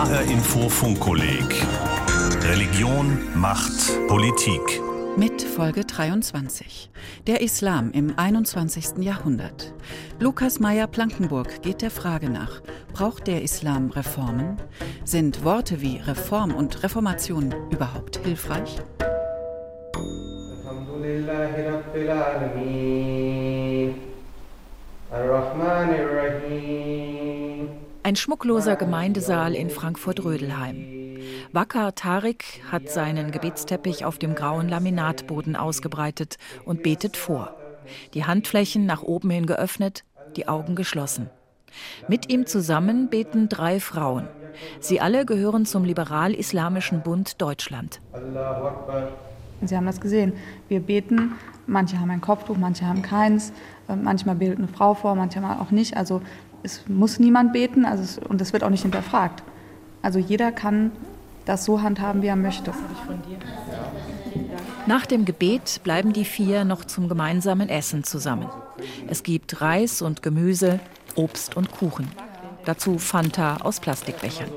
HR Info Funkkolleg Religion, Macht, Politik. Mit Folge 23. Der Islam im 21. Jahrhundert. Lukas Meyer-Plankenburg geht der Frage nach, braucht der Islam Reformen? Sind Worte wie Reform und Reformation überhaupt hilfreich? Ein schmuckloser Gemeindesaal in Frankfurt-Rödelheim. Wakar Tarik hat seinen Gebetsteppich auf dem grauen Laminatboden ausgebreitet und betet vor. Die Handflächen nach oben hin geöffnet, die Augen geschlossen. Mit ihm zusammen beten drei Frauen. Sie alle gehören zum Liberal-Islamischen Bund Deutschland. Sie haben das gesehen. Wir beten, manche haben ein Kopftuch, manche haben keins. Äh, manchmal betet eine Frau vor, manchmal auch nicht. Also es muss niemand beten also es, und es wird auch nicht hinterfragt. Also jeder kann das so handhaben, wie er möchte. Nach dem Gebet bleiben die vier noch zum gemeinsamen Essen zusammen. Es gibt Reis und Gemüse, Obst und Kuchen. Dazu Fanta aus Plastikbechern.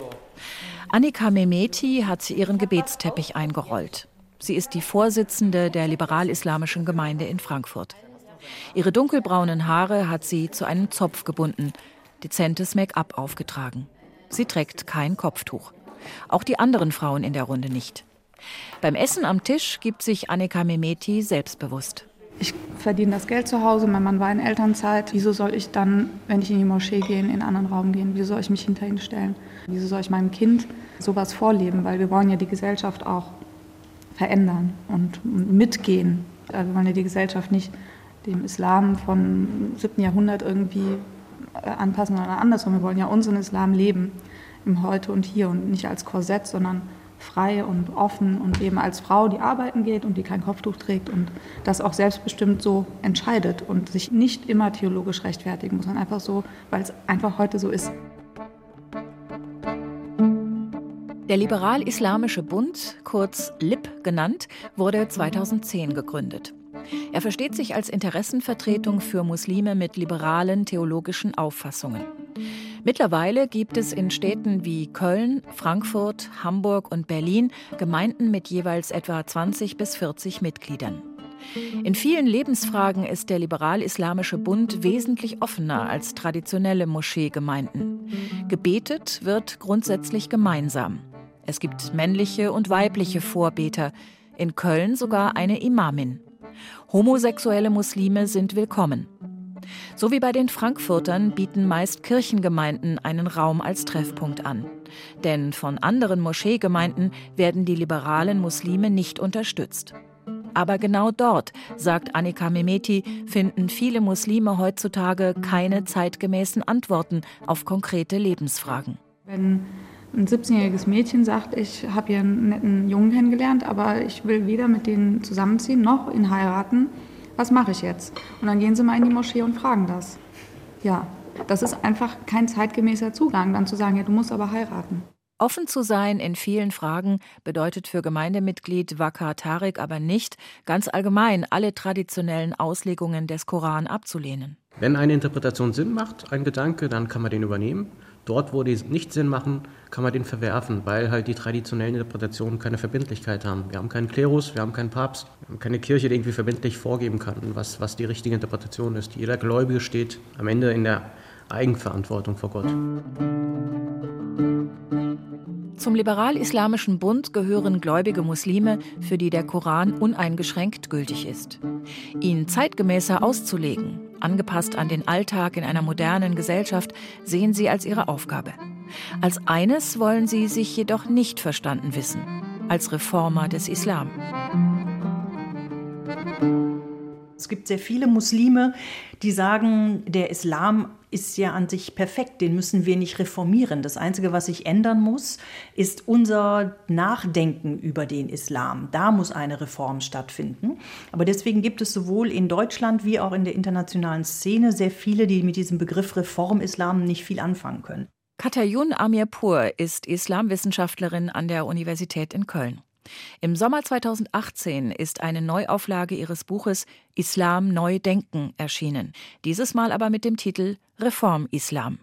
Annika Mehmeti hat ihren Gebetsteppich eingerollt. Sie ist die Vorsitzende der liberal-islamischen Gemeinde in Frankfurt. Ihre dunkelbraunen Haare hat sie zu einem Zopf gebunden, dezentes Make-up aufgetragen. Sie trägt kein Kopftuch. Auch die anderen Frauen in der Runde nicht. Beim Essen am Tisch gibt sich Annika Mehmeti selbstbewusst. Ich verdiene das Geld zu Hause, mein Mann war in Elternzeit. Wieso soll ich dann, wenn ich in die Moschee gehe, in einen anderen Raum gehen? Wieso soll ich mich hinter ihn stellen? Wieso soll ich meinem Kind sowas vorleben? Weil wir wollen ja die Gesellschaft auch verändern und mitgehen. Wir wollen ja die Gesellschaft nicht dem Islam vom 7. Jahrhundert irgendwie anpassen, sondern andersrum. Wir wollen ja unseren Islam leben im Heute und Hier und nicht als Korsett, sondern frei und offen und eben als Frau, die arbeiten geht und die kein Kopftuch trägt und das auch selbstbestimmt so entscheidet und sich nicht immer theologisch rechtfertigen muss, sondern einfach so, weil es einfach heute so ist. Der Liberal-Islamische Bund, kurz LIB genannt, wurde 2010 gegründet. Er versteht sich als Interessenvertretung für Muslime mit liberalen theologischen Auffassungen. Mittlerweile gibt es in Städten wie Köln, Frankfurt, Hamburg und Berlin Gemeinden mit jeweils etwa 20 bis 40 Mitgliedern. In vielen Lebensfragen ist der Liberal-Islamische Bund wesentlich offener als traditionelle Moscheegemeinden. Gebetet wird grundsätzlich gemeinsam. Es gibt männliche und weibliche Vorbeter, in Köln sogar eine Imamin. Homosexuelle Muslime sind willkommen. So wie bei den Frankfurtern bieten meist Kirchengemeinden einen Raum als Treffpunkt an. Denn von anderen Moscheegemeinden werden die liberalen Muslime nicht unterstützt. Aber genau dort, sagt Annika Mehmeti, finden viele Muslime heutzutage keine zeitgemäßen Antworten auf konkrete Lebensfragen. Wenn ein 17-jähriges Mädchen sagt, ich habe hier einen netten Jungen kennengelernt, aber ich will weder mit denen zusammenziehen noch ihn heiraten, was mache ich jetzt? Und dann gehen sie mal in die Moschee und fragen das. Ja, das ist einfach kein zeitgemäßer Zugang, dann zu sagen, ja, du musst aber heiraten. Offen zu sein in vielen Fragen bedeutet für Gemeindemitglied Wakar Tarik aber nicht, ganz allgemein alle traditionellen Auslegungen des Koran abzulehnen. Wenn eine Interpretation Sinn macht, ein Gedanke, dann kann man den übernehmen. Dort, wo die nicht Sinn machen, kann man den verwerfen, weil halt die traditionellen Interpretationen keine Verbindlichkeit haben. Wir haben keinen Klerus, wir haben keinen Papst, wir haben keine Kirche, die irgendwie verbindlich vorgeben kann, was, was die richtige Interpretation ist. Jeder Gläubige steht am Ende in der Eigenverantwortung vor Gott. Zum Liberal-Islamischen Bund gehören gläubige Muslime, für die der Koran uneingeschränkt gültig ist. Ihn zeitgemäßer auszulegen, angepasst an den Alltag in einer modernen Gesellschaft, sehen sie als ihre Aufgabe. Als eines wollen sie sich jedoch nicht verstanden wissen, als Reformer des Islam. Es gibt sehr viele Muslime, die sagen, der Islam ist ja an sich perfekt, den müssen wir nicht reformieren. Das Einzige, was sich ändern muss, ist unser Nachdenken über den Islam. Da muss eine Reform stattfinden. Aber deswegen gibt es sowohl in Deutschland wie auch in der internationalen Szene sehr viele, die mit diesem Begriff Reform-Islam nicht viel anfangen können. Katayun Amirpur ist Islamwissenschaftlerin an der Universität in Köln. Im Sommer 2018 ist eine Neuauflage ihres Buches Islam neu denken erschienen, dieses Mal aber mit dem Titel Reform Islam.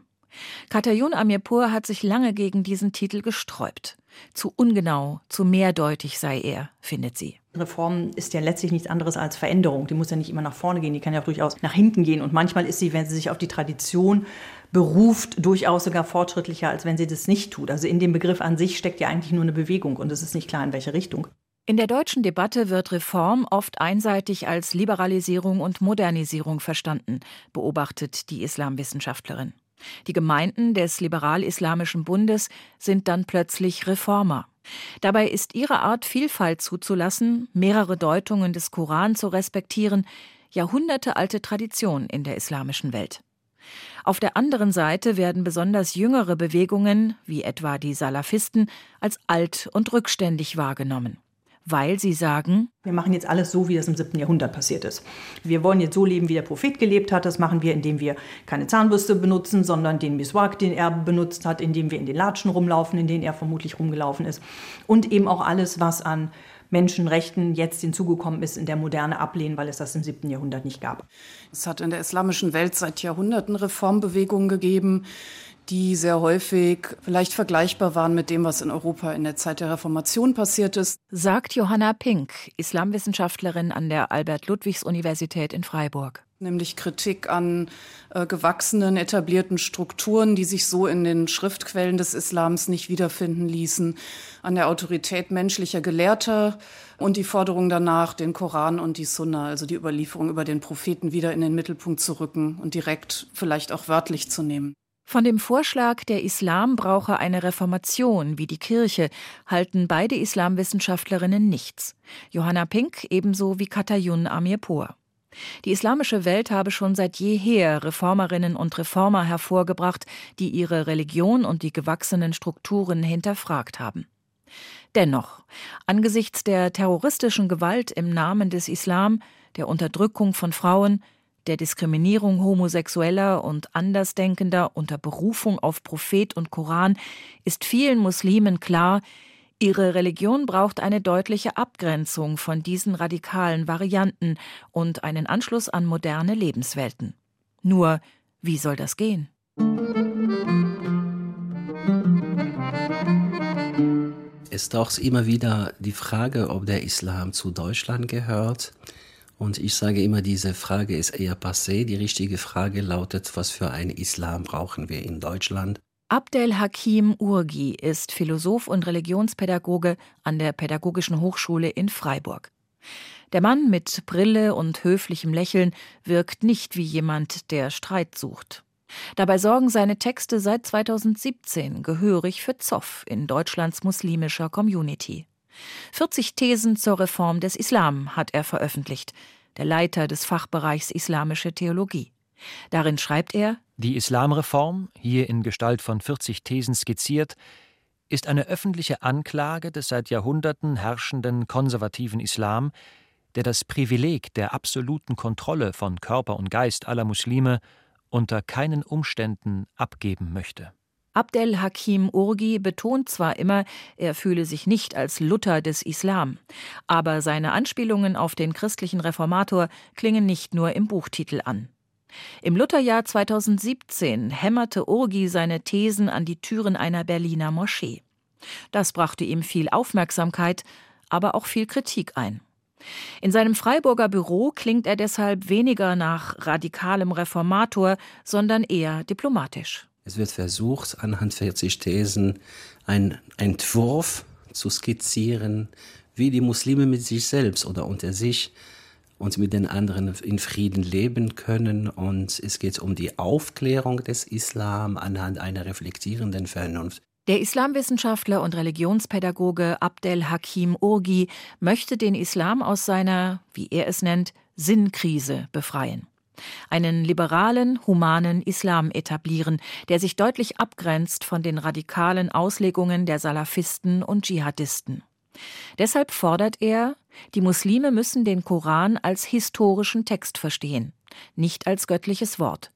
Katayun Amirpur hat sich lange gegen diesen Titel gesträubt. Zu ungenau, zu mehrdeutig sei er, findet sie. Reform ist ja letztlich nichts anderes als Veränderung. Die muss ja nicht immer nach vorne gehen, die kann ja durchaus nach hinten gehen. Und manchmal ist sie, wenn sie sich auf die Tradition beruft, durchaus sogar fortschrittlicher, als wenn sie das nicht tut. Also in dem Begriff an sich steckt ja eigentlich nur eine Bewegung und es ist nicht klar, in welche Richtung. In der deutschen Debatte wird Reform oft einseitig als Liberalisierung und Modernisierung verstanden, beobachtet die Islamwissenschaftlerin. Die Gemeinden des liberal-islamischen Bundes sind dann plötzlich Reformer. Dabei ist ihre Art, Vielfalt zuzulassen, mehrere Deutungen des Koran zu respektieren, jahrhundertealte Tradition in der islamischen Welt. Auf der anderen Seite werden besonders jüngere Bewegungen, wie etwa die Salafisten, als alt und rückständig wahrgenommen weil sie sagen, wir machen jetzt alles so, wie das im 7. Jahrhundert passiert ist. Wir wollen jetzt so leben, wie der Prophet gelebt hat. Das machen wir, indem wir keine Zahnbürste benutzen, sondern den Miswak, den er benutzt hat, indem wir in den Latschen rumlaufen, in denen er vermutlich rumgelaufen ist. Und eben auch alles, was an Menschenrechten jetzt hinzugekommen ist, in der Moderne ablehnen, weil es das im 7. Jahrhundert nicht gab. Es hat in der islamischen Welt seit Jahrhunderten Reformbewegungen gegeben, die sehr häufig vielleicht vergleichbar waren mit dem, was in Europa in der Zeit der Reformation passiert ist. Sagt Johanna Pink, Islamwissenschaftlerin an der Albert-Ludwigs-Universität in Freiburg nämlich Kritik an äh, gewachsenen, etablierten Strukturen, die sich so in den Schriftquellen des Islams nicht wiederfinden ließen, an der Autorität menschlicher Gelehrter und die Forderung danach, den Koran und die Sunna, also die Überlieferung über den Propheten, wieder in den Mittelpunkt zu rücken und direkt vielleicht auch wörtlich zu nehmen. Von dem Vorschlag, der Islam brauche eine Reformation wie die Kirche, halten beide Islamwissenschaftlerinnen nichts. Johanna Pink ebenso wie Katayun Amirpour. Die islamische Welt habe schon seit jeher Reformerinnen und Reformer hervorgebracht, die ihre Religion und die gewachsenen Strukturen hinterfragt haben. Dennoch, angesichts der terroristischen Gewalt im Namen des Islam, der Unterdrückung von Frauen, der Diskriminierung Homosexueller und Andersdenkender unter Berufung auf Prophet und Koran ist vielen Muslimen klar, ihre Religion braucht eine deutliche Abgrenzung von diesen radikalen Varianten und einen Anschluss an moderne Lebenswelten. Nur, wie soll das gehen? Es taucht immer wieder die Frage, ob der Islam zu Deutschland gehört. Und ich sage immer, diese Frage ist eher passé. Die richtige Frage lautet, was für einen Islam brauchen wir in Deutschland? Abdel Hakim Urgi ist Philosoph und Religionspädagoge an der Pädagogischen Hochschule in Freiburg. Der Mann mit Brille und höflichem Lächeln wirkt nicht wie jemand, der Streit sucht. Dabei sorgen seine Texte seit 2017 gehörig für Zoff in Deutschlands muslimischer Community. 40 Thesen zur Reform des Islam hat er veröffentlicht, der Leiter des Fachbereichs Islamische Theologie. Darin schreibt er Die Islamreform, hier in Gestalt von 40 Thesen skizziert, ist eine öffentliche Anklage des seit Jahrhunderten herrschenden konservativen Islam, der das Privileg der absoluten Kontrolle von Körper und Geist aller Muslime unter keinen Umständen abgeben möchte. Abdel Hakim Urgi betont zwar immer, er fühle sich nicht als Luther des Islam, aber seine Anspielungen auf den christlichen Reformator klingen nicht nur im Buchtitel an. Im Lutherjahr 2017 hämmerte Urgi seine Thesen an die Türen einer Berliner Moschee. Das brachte ihm viel Aufmerksamkeit, aber auch viel Kritik ein. In seinem Freiburger Büro klingt er deshalb weniger nach radikalem Reformator, sondern eher diplomatisch. Es wird versucht, anhand 40 Thesen einen Entwurf zu skizzieren, wie die Muslime mit sich selbst oder unter sich und mit den anderen in Frieden leben können. Und es geht um die Aufklärung des Islam anhand einer reflektierenden Vernunft. Der Islamwissenschaftler und Religionspädagoge Abdel Hakim Urgi möchte den Islam aus seiner, wie er es nennt, Sinnkrise befreien einen liberalen, humanen Islam etablieren, der sich deutlich abgrenzt von den radikalen Auslegungen der Salafisten und Dschihadisten. Deshalb fordert er, die Muslime müssen den Koran als historischen Text verstehen, nicht als göttliches Wort.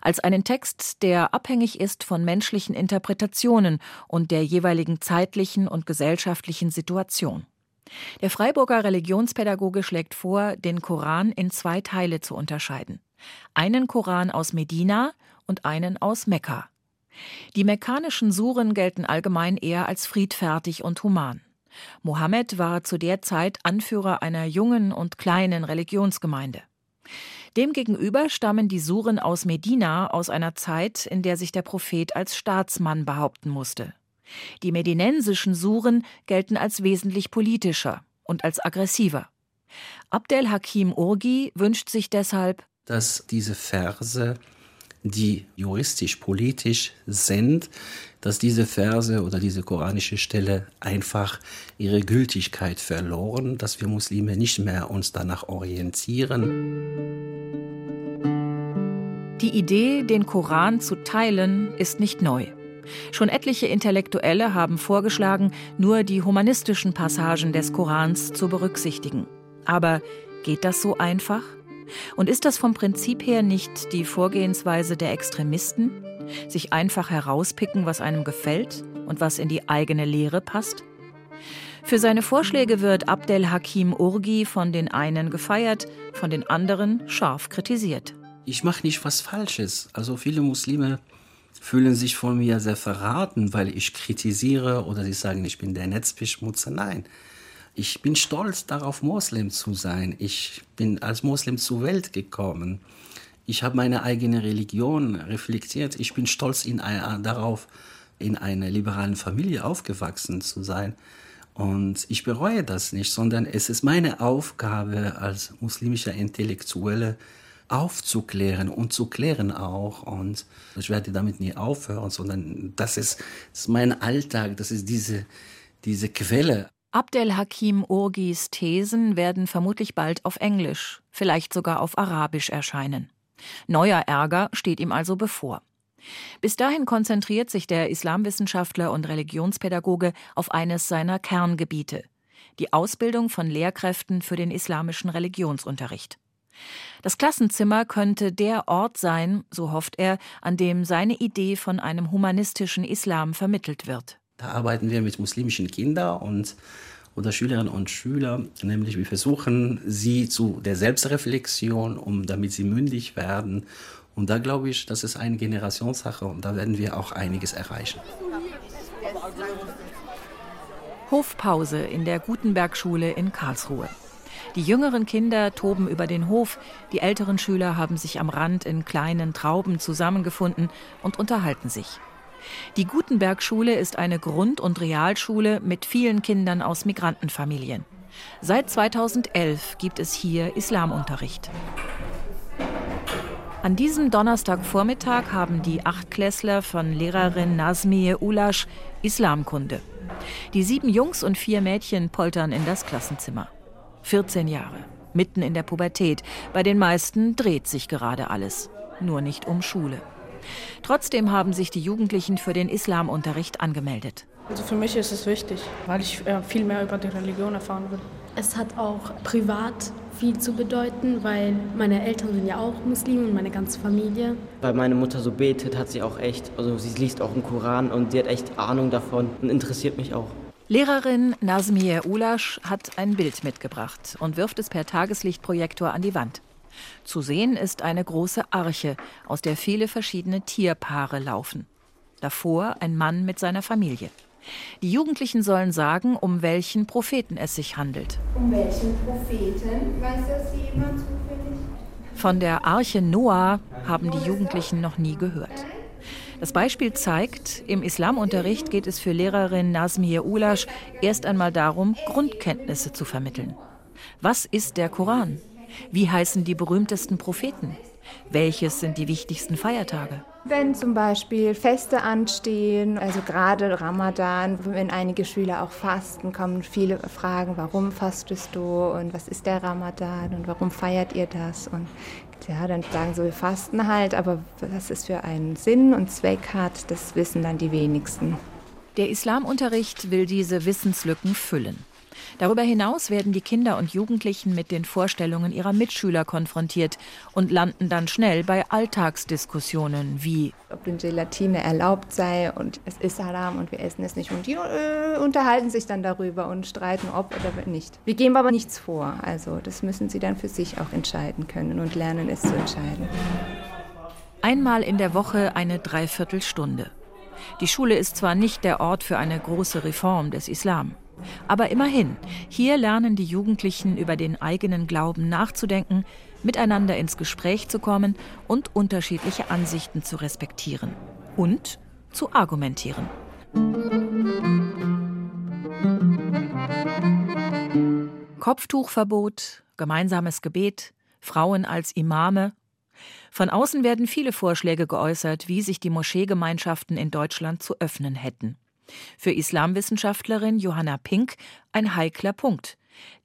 Als einen Text, der abhängig ist von menschlichen Interpretationen und der jeweiligen zeitlichen und gesellschaftlichen Situation. Der Freiburger Religionspädagoge schlägt vor, den Koran in zwei Teile zu unterscheiden. Einen Koran aus Medina und einen aus Mekka. Die mekkanischen Suren gelten allgemein eher als friedfertig und human. Mohammed war zu der Zeit Anführer einer jungen und kleinen Religionsgemeinde. Demgegenüber stammen die Suren aus Medina aus einer Zeit, in der sich der Prophet als Staatsmann behaupten musste. Die medinensischen Suren gelten als wesentlich politischer und als aggressiver. Abdel Hakim Urgi wünscht sich deshalb, dass diese Verse, die juristisch, politisch sind, dass diese Verse oder diese koranische Stelle einfach ihre Gültigkeit verloren, dass wir Muslime nicht mehr uns danach orientieren. Die Idee, den Koran zu teilen, ist nicht neu. Schon etliche Intellektuelle haben vorgeschlagen, nur die humanistischen Passagen des Korans zu berücksichtigen. Aber geht das so einfach? Und ist das vom Prinzip her nicht die Vorgehensweise der Extremisten? Sich einfach herauspicken, was einem gefällt und was in die eigene Lehre passt? Für seine Vorschläge wird Abdel Hakim Urgi von den einen gefeiert, von den anderen scharf kritisiert. Ich mache nicht was Falsches. Also viele Muslime fühlen sich von mir sehr verraten, weil ich kritisiere oder sie sagen, ich bin der Netzbeschmutzer. Nein, ich bin stolz darauf, Moslem zu sein. Ich bin als Moslem zur Welt gekommen. Ich habe meine eigene Religion reflektiert. Ich bin stolz in, darauf, in einer liberalen Familie aufgewachsen zu sein. Und ich bereue das nicht, sondern es ist meine Aufgabe als muslimischer Intellektuelle, aufzuklären und zu klären auch. Und ich werde damit nie aufhören, sondern das ist, das ist mein Alltag, das ist diese, diese Quelle. Abdel Hakim Urgis Thesen werden vermutlich bald auf Englisch, vielleicht sogar auf Arabisch erscheinen. Neuer Ärger steht ihm also bevor. Bis dahin konzentriert sich der Islamwissenschaftler und Religionspädagoge auf eines seiner Kerngebiete, die Ausbildung von Lehrkräften für den islamischen Religionsunterricht. Das Klassenzimmer könnte der Ort sein, so hofft er, an dem seine Idee von einem humanistischen Islam vermittelt wird. Da arbeiten wir mit muslimischen Kindern und oder Schülerinnen und Schüler, nämlich wir versuchen sie zu der Selbstreflexion, um damit sie mündig werden. Und da glaube ich, das ist eine Generationssache und da werden wir auch einiges erreichen. Hofpause in der Gutenberg-Schule in Karlsruhe. Die jüngeren Kinder toben über den Hof, die älteren Schüler haben sich am Rand in kleinen Trauben zusammengefunden und unterhalten sich. Die Gutenberg-Schule ist eine Grund- und Realschule mit vielen Kindern aus Migrantenfamilien. Seit 2011 gibt es hier Islamunterricht. An diesem Donnerstagvormittag haben die Achtklässler von Lehrerin Nazmiye Ulasch Islamkunde. Die sieben Jungs und vier Mädchen poltern in das Klassenzimmer. 14 Jahre, mitten in der Pubertät. Bei den meisten dreht sich gerade alles, nur nicht um Schule. Trotzdem haben sich die Jugendlichen für den Islamunterricht angemeldet. Also für mich ist es wichtig, weil ich äh, viel mehr über die Religion erfahren will. Es hat auch privat viel zu bedeuten, weil meine Eltern sind ja auch Muslime und meine ganze Familie. Weil meine Mutter so betet, hat sie auch echt, also sie liest auch den Koran und sie hat echt Ahnung davon und interessiert mich auch. Lehrerin Nazmiye Ulasch hat ein Bild mitgebracht und wirft es per Tageslichtprojektor an die Wand. Zu sehen ist eine große Arche, aus der viele verschiedene Tierpaare laufen. Davor ein Mann mit seiner Familie. Die Jugendlichen sollen sagen, um welchen Propheten es sich handelt. Um welchen Propheten? Weiß das jemand zufällig? Von der Arche Noah haben die Jugendlichen noch nie gehört. Das Beispiel zeigt, im Islamunterricht geht es für Lehrerin Nazmiye Ulasch erst einmal darum, Grundkenntnisse zu vermitteln. Was ist der Koran? Wie heißen die berühmtesten Propheten? Welches sind die wichtigsten Feiertage? Wenn zum Beispiel Feste anstehen, also gerade Ramadan, wenn einige Schüler auch fasten, kommen viele Fragen, warum fastest du und was ist der Ramadan und warum feiert ihr das? Und ja, dann sagen sie, wir fasten halt, aber was es für einen Sinn und Zweck hat, das wissen dann die wenigsten. Der Islamunterricht will diese Wissenslücken füllen. Darüber hinaus werden die Kinder und Jugendlichen mit den Vorstellungen ihrer Mitschüler konfrontiert und landen dann schnell bei Alltagsdiskussionen wie ob denn Gelatine erlaubt sei und es ist Haram und wir essen es nicht und die äh, unterhalten sich dann darüber und streiten ob oder nicht. Wir geben aber nichts vor, also das müssen sie dann für sich auch entscheiden können und lernen es zu entscheiden. Einmal in der Woche eine Dreiviertelstunde. Die Schule ist zwar nicht der Ort für eine große Reform des Islam, aber immerhin, hier lernen die Jugendlichen über den eigenen Glauben nachzudenken, miteinander ins Gespräch zu kommen und unterschiedliche Ansichten zu respektieren und zu argumentieren. Kopftuchverbot, gemeinsames Gebet, Frauen als Imame. Von außen werden viele Vorschläge geäußert, wie sich die Moscheegemeinschaften in Deutschland zu öffnen hätten. Für Islamwissenschaftlerin Johanna Pink ein heikler Punkt.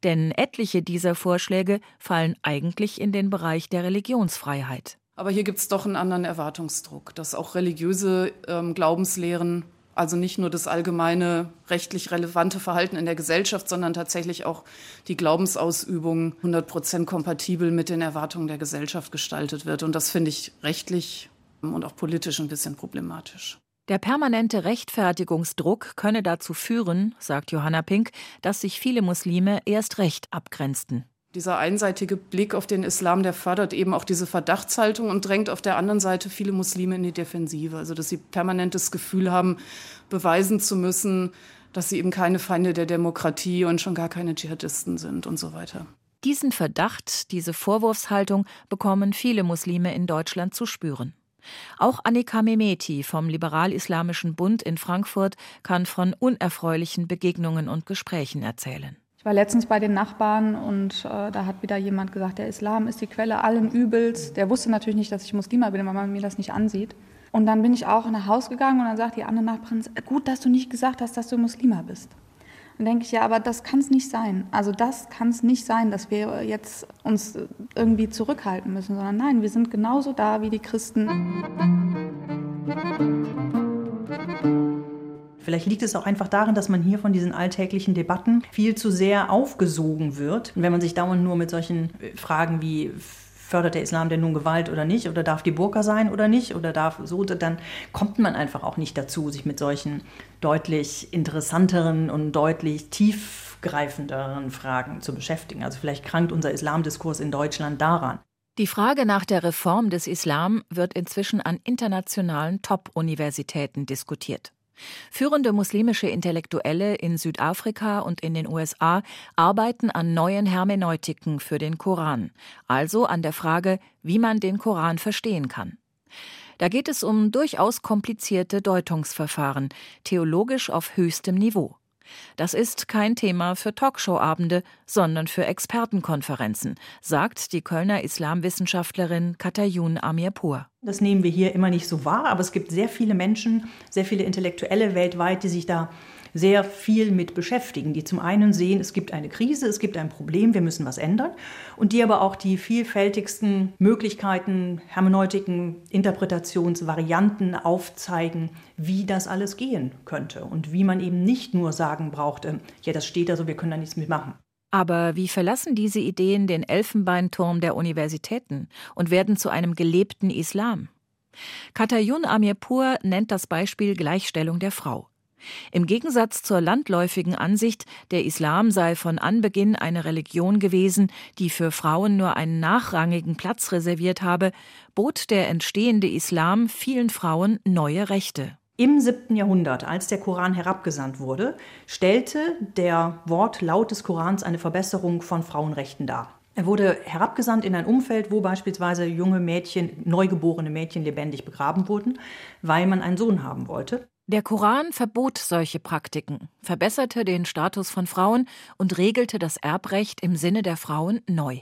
Denn etliche dieser Vorschläge fallen eigentlich in den Bereich der Religionsfreiheit. Aber hier gibt es doch einen anderen Erwartungsdruck, dass auch religiöse ähm, Glaubenslehren, also nicht nur das allgemeine rechtlich relevante Verhalten in der Gesellschaft, sondern tatsächlich auch die Glaubensausübung 100 Prozent kompatibel mit den Erwartungen der Gesellschaft gestaltet wird. Und das finde ich rechtlich und auch politisch ein bisschen problematisch. Der permanente Rechtfertigungsdruck könne dazu führen, sagt Johanna Pink, dass sich viele Muslime erst recht abgrenzten. Dieser einseitige Blick auf den Islam, der fördert eben auch diese Verdachtshaltung und drängt auf der anderen Seite viele Muslime in die Defensive. Also dass sie permanentes Gefühl haben, beweisen zu müssen, dass sie eben keine Feinde der Demokratie und schon gar keine Dschihadisten sind und so weiter. Diesen Verdacht, diese Vorwurfshaltung bekommen viele Muslime in Deutschland zu spüren. Auch Annika Mehmeti vom Liberal-Islamischen Bund in Frankfurt kann von unerfreulichen Begegnungen und Gesprächen erzählen. Ich war letztens bei den Nachbarn und äh, da hat wieder jemand gesagt, der Islam ist die Quelle allen Übels. Der wusste natürlich nicht, dass ich Muslima bin, weil man mir das nicht ansieht. Und dann bin ich auch nach Hause gegangen und dann sagt die andere Nachbarin, gut, dass du nicht gesagt hast, dass du Muslima bist. Dann denke ich, ja, aber das kann es nicht sein. Also das kann es nicht sein, dass wir jetzt uns irgendwie zurückhalten müssen, sondern nein, wir sind genauso da wie die Christen. Vielleicht liegt es auch einfach darin, dass man hier von diesen alltäglichen Debatten viel zu sehr aufgesogen wird. Und wenn man sich dauernd nur mit solchen Fragen wie fördert der Islam denn nun Gewalt oder nicht? Oder darf die Burka sein oder nicht? Oder darf so, dann kommt man einfach auch nicht dazu, sich mit solchen deutlich interessanteren und deutlich tiefgreifenderen Fragen zu beschäftigen. Also vielleicht krankt unser Islamdiskurs in Deutschland daran. Die Frage nach der Reform des Islam wird inzwischen an internationalen Top-Universitäten diskutiert. Führende muslimische Intellektuelle in Südafrika und in den USA arbeiten an neuen Hermeneutiken für den Koran, also an der Frage, wie man den Koran verstehen kann. Da geht es um durchaus komplizierte Deutungsverfahren, theologisch auf höchstem Niveau. Das ist kein Thema für Talkshow-Abende, sondern für Expertenkonferenzen, sagt die Kölner Islamwissenschaftlerin Katayun Amirpur. Das nehmen wir hier immer nicht so wahr, aber es gibt sehr viele Menschen, sehr viele Intellektuelle weltweit, die sich da sehr viel mit beschäftigen, die zum einen sehen, es gibt eine Krise, es gibt ein Problem, wir müssen was ändern und die aber auch die vielfältigsten Möglichkeiten, Hermeneutiken, Interpretationsvarianten aufzeigen, wie das alles gehen könnte und wie man eben nicht nur sagen brauchte, ja, das steht da so, wir können da nichts mitmachen. Aber wie verlassen diese Ideen den Elfenbeinturm der Universitäten und werden zu einem gelebten Islam? Katayun Amirpur nennt das Beispiel Gleichstellung der Frau. Im Gegensatz zur landläufigen Ansicht, der Islam sei von Anbeginn eine Religion gewesen, die für Frauen nur einen nachrangigen Platz reserviert habe, bot der entstehende Islam vielen Frauen neue Rechte. Im 7. Jahrhundert, als der Koran herabgesandt wurde, stellte der Wortlaut des Korans eine Verbesserung von Frauenrechten dar. Er wurde herabgesandt in ein Umfeld, wo beispielsweise junge Mädchen, neugeborene Mädchen lebendig begraben wurden, weil man einen Sohn haben wollte. Der Koran verbot solche Praktiken, verbesserte den Status von Frauen und regelte das Erbrecht im Sinne der Frauen neu.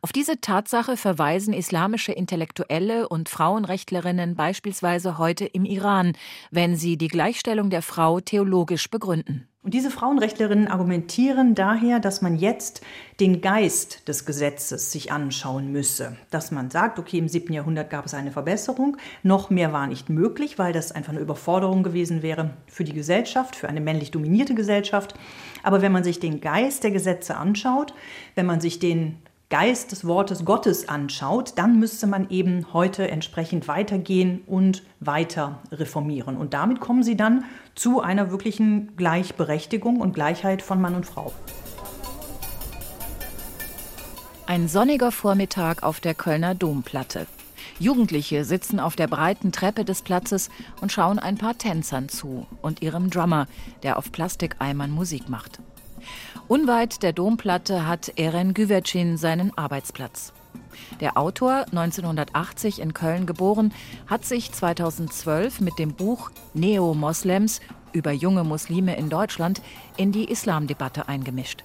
Auf diese Tatsache verweisen islamische Intellektuelle und Frauenrechtlerinnen beispielsweise heute im Iran, wenn sie die Gleichstellung der Frau theologisch begründen. Und diese Frauenrechtlerinnen argumentieren daher, dass man jetzt den Geist des Gesetzes sich anschauen müsse. Dass man sagt, okay, im 7. Jahrhundert gab es eine Verbesserung, noch mehr war nicht möglich, weil das einfach eine Überforderung gewesen wäre für die Gesellschaft, für eine männlich dominierte Gesellschaft. Aber wenn man sich den Geist der Gesetze anschaut, wenn man sich den Geist des Wortes Gottes anschaut, dann müsste man eben heute entsprechend weitergehen und weiter reformieren. Und damit kommen sie dann zu einer wirklichen Gleichberechtigung und Gleichheit von Mann und Frau. Ein sonniger Vormittag auf der Kölner Domplatte. Jugendliche sitzen auf der breiten Treppe des Platzes und schauen ein paar Tänzern zu und ihrem Drummer, der auf Plastikeimern Musik macht. Unweit der Domplatte hat Eren Güvercin seinen Arbeitsplatz. Der Autor, 1980 in Köln geboren, hat sich 2012 mit dem Buch Neo-Moslems über junge Muslime in Deutschland in die Islamdebatte eingemischt.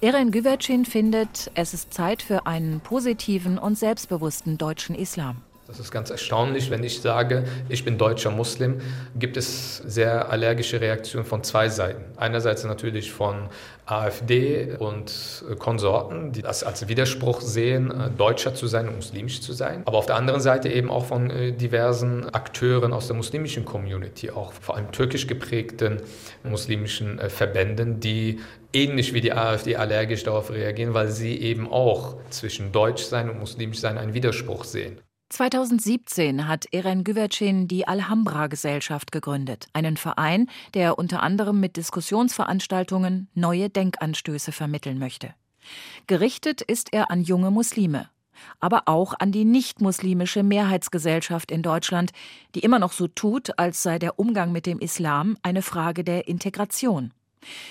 Eren Güvercin findet, es ist Zeit für einen positiven und selbstbewussten deutschen Islam. Das ist ganz erstaunlich, wenn ich sage, ich bin deutscher Muslim, gibt es sehr allergische Reaktionen von zwei Seiten. Einerseits natürlich von AfD und Konsorten, die das als Widerspruch sehen, äh, Deutscher zu sein und muslimisch zu sein. Aber auf der anderen Seite eben auch von äh, diversen Akteuren aus der muslimischen Community, auch vor allem türkisch geprägten muslimischen äh, Verbänden, die ähnlich wie die AfD allergisch darauf reagieren, weil sie eben auch zwischen Deutschsein und Muslimischsein einen Widerspruch sehen. 2017 hat Eren Güvercin die Alhambra-Gesellschaft gegründet, einen Verein, der unter anderem mit Diskussionsveranstaltungen neue Denkanstöße vermitteln möchte. Gerichtet ist er an junge Muslime, aber auch an die nicht-muslimische Mehrheitsgesellschaft in Deutschland, die immer noch so tut, als sei der Umgang mit dem Islam eine Frage der Integration.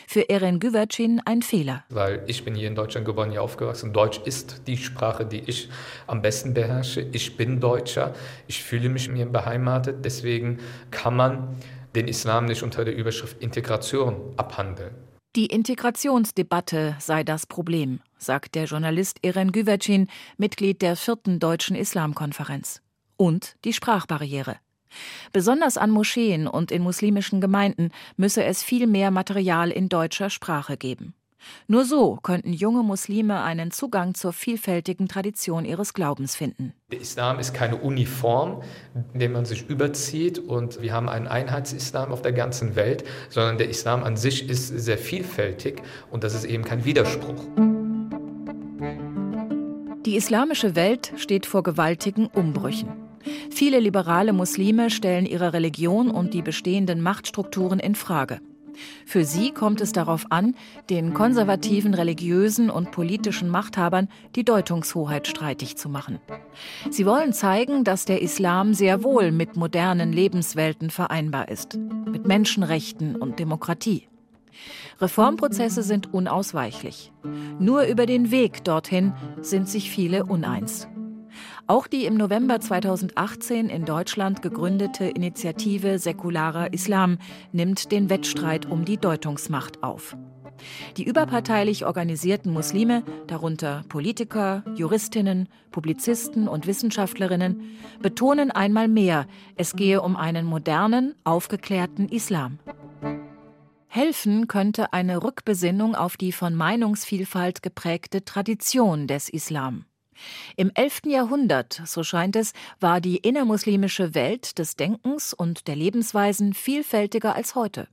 Für Eren Güvercin ein Fehler. Weil ich bin hier in Deutschland geboren, hier aufgewachsen. Deutsch ist die Sprache, die ich am besten beherrsche. Ich bin Deutscher. Ich fühle mich mir beheimatet. Deswegen kann man den Islam nicht unter der Überschrift Integration abhandeln. Die Integrationsdebatte sei das Problem, sagt der Journalist Eren Güvercin, Mitglied der vierten Deutschen Islamkonferenz. Und die Sprachbarriere. Besonders an Moscheen und in muslimischen Gemeinden müsse es viel mehr Material in deutscher Sprache geben. Nur so könnten junge Muslime einen Zugang zur vielfältigen Tradition ihres Glaubens finden. Der Islam ist keine Uniform, in der man sich überzieht und wir haben einen Einheitsislam auf der ganzen Welt, sondern der Islam an sich ist sehr vielfältig und das ist eben kein Widerspruch. Die islamische Welt steht vor gewaltigen Umbrüchen. Viele liberale Muslime stellen ihre Religion und die bestehenden Machtstrukturen in Frage. Für sie kommt es darauf an, den konservativen religiösen und politischen Machthabern die Deutungshoheit streitig zu machen. Sie wollen zeigen, dass der Islam sehr wohl mit modernen Lebenswelten vereinbar ist, mit Menschenrechten und Demokratie. Reformprozesse sind unausweichlich. Nur über den Weg dorthin sind sich viele uneins. Auch die im November 2018 in Deutschland gegründete Initiative Säkularer Islam nimmt den Wettstreit um die Deutungsmacht auf. Die überparteilich organisierten Muslime, darunter Politiker, Juristinnen, Publizisten und Wissenschaftlerinnen, betonen einmal mehr, es gehe um einen modernen, aufgeklärten Islam. Helfen könnte eine Rückbesinnung auf die von Meinungsvielfalt geprägte Tradition des Islam. Im 11. Jahrhundert, so scheint es, war die innermuslimische Welt des Denkens und der Lebensweisen vielfältiger als heute.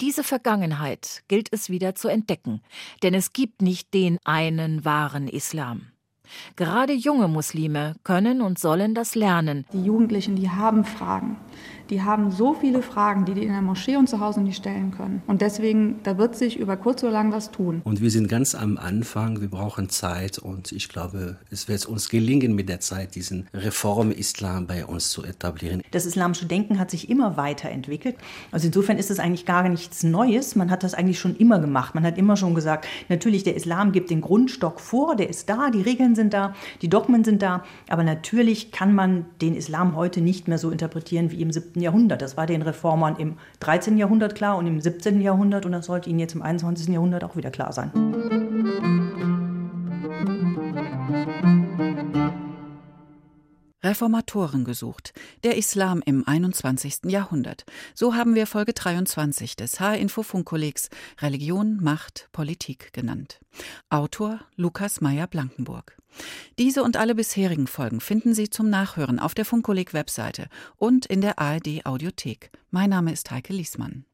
Diese Vergangenheit gilt es wieder zu entdecken, denn es gibt nicht den einen wahren Islam. Gerade junge Muslime können und sollen das lernen. Die Jugendlichen, die haben Fragen die haben so viele Fragen, die die in der Moschee und zu Hause nicht stellen können. Und deswegen, da wird sich über kurz oder lang was tun. Und wir sind ganz am Anfang, wir brauchen Zeit und ich glaube, es wird uns gelingen mit der Zeit, diesen Reform-Islam bei uns zu etablieren. Das islamische Denken hat sich immer weiterentwickelt. Also insofern ist es eigentlich gar nichts Neues. Man hat das eigentlich schon immer gemacht. Man hat immer schon gesagt, natürlich, der Islam gibt den Grundstock vor, der ist da, die Regeln sind da, die Dogmen sind da. Aber natürlich kann man den Islam heute nicht mehr so interpretieren wie im 7. Jahrhundert. Das war den Reformern im 13. Jahrhundert klar und im 17. Jahrhundert und das sollte ihnen jetzt im 21. Jahrhundert auch wieder klar sein. Reformatoren gesucht. Der Islam im 21. Jahrhundert. So haben wir Folge 23 des H-Info-Funkkollegs Religion, Macht, Politik genannt. Autor Lukas Meyer-Blankenburg. Diese und alle bisherigen Folgen finden Sie zum Nachhören auf der Funkkolleg-Webseite und in der ARD-Audiothek. Mein Name ist Heike Liesmann.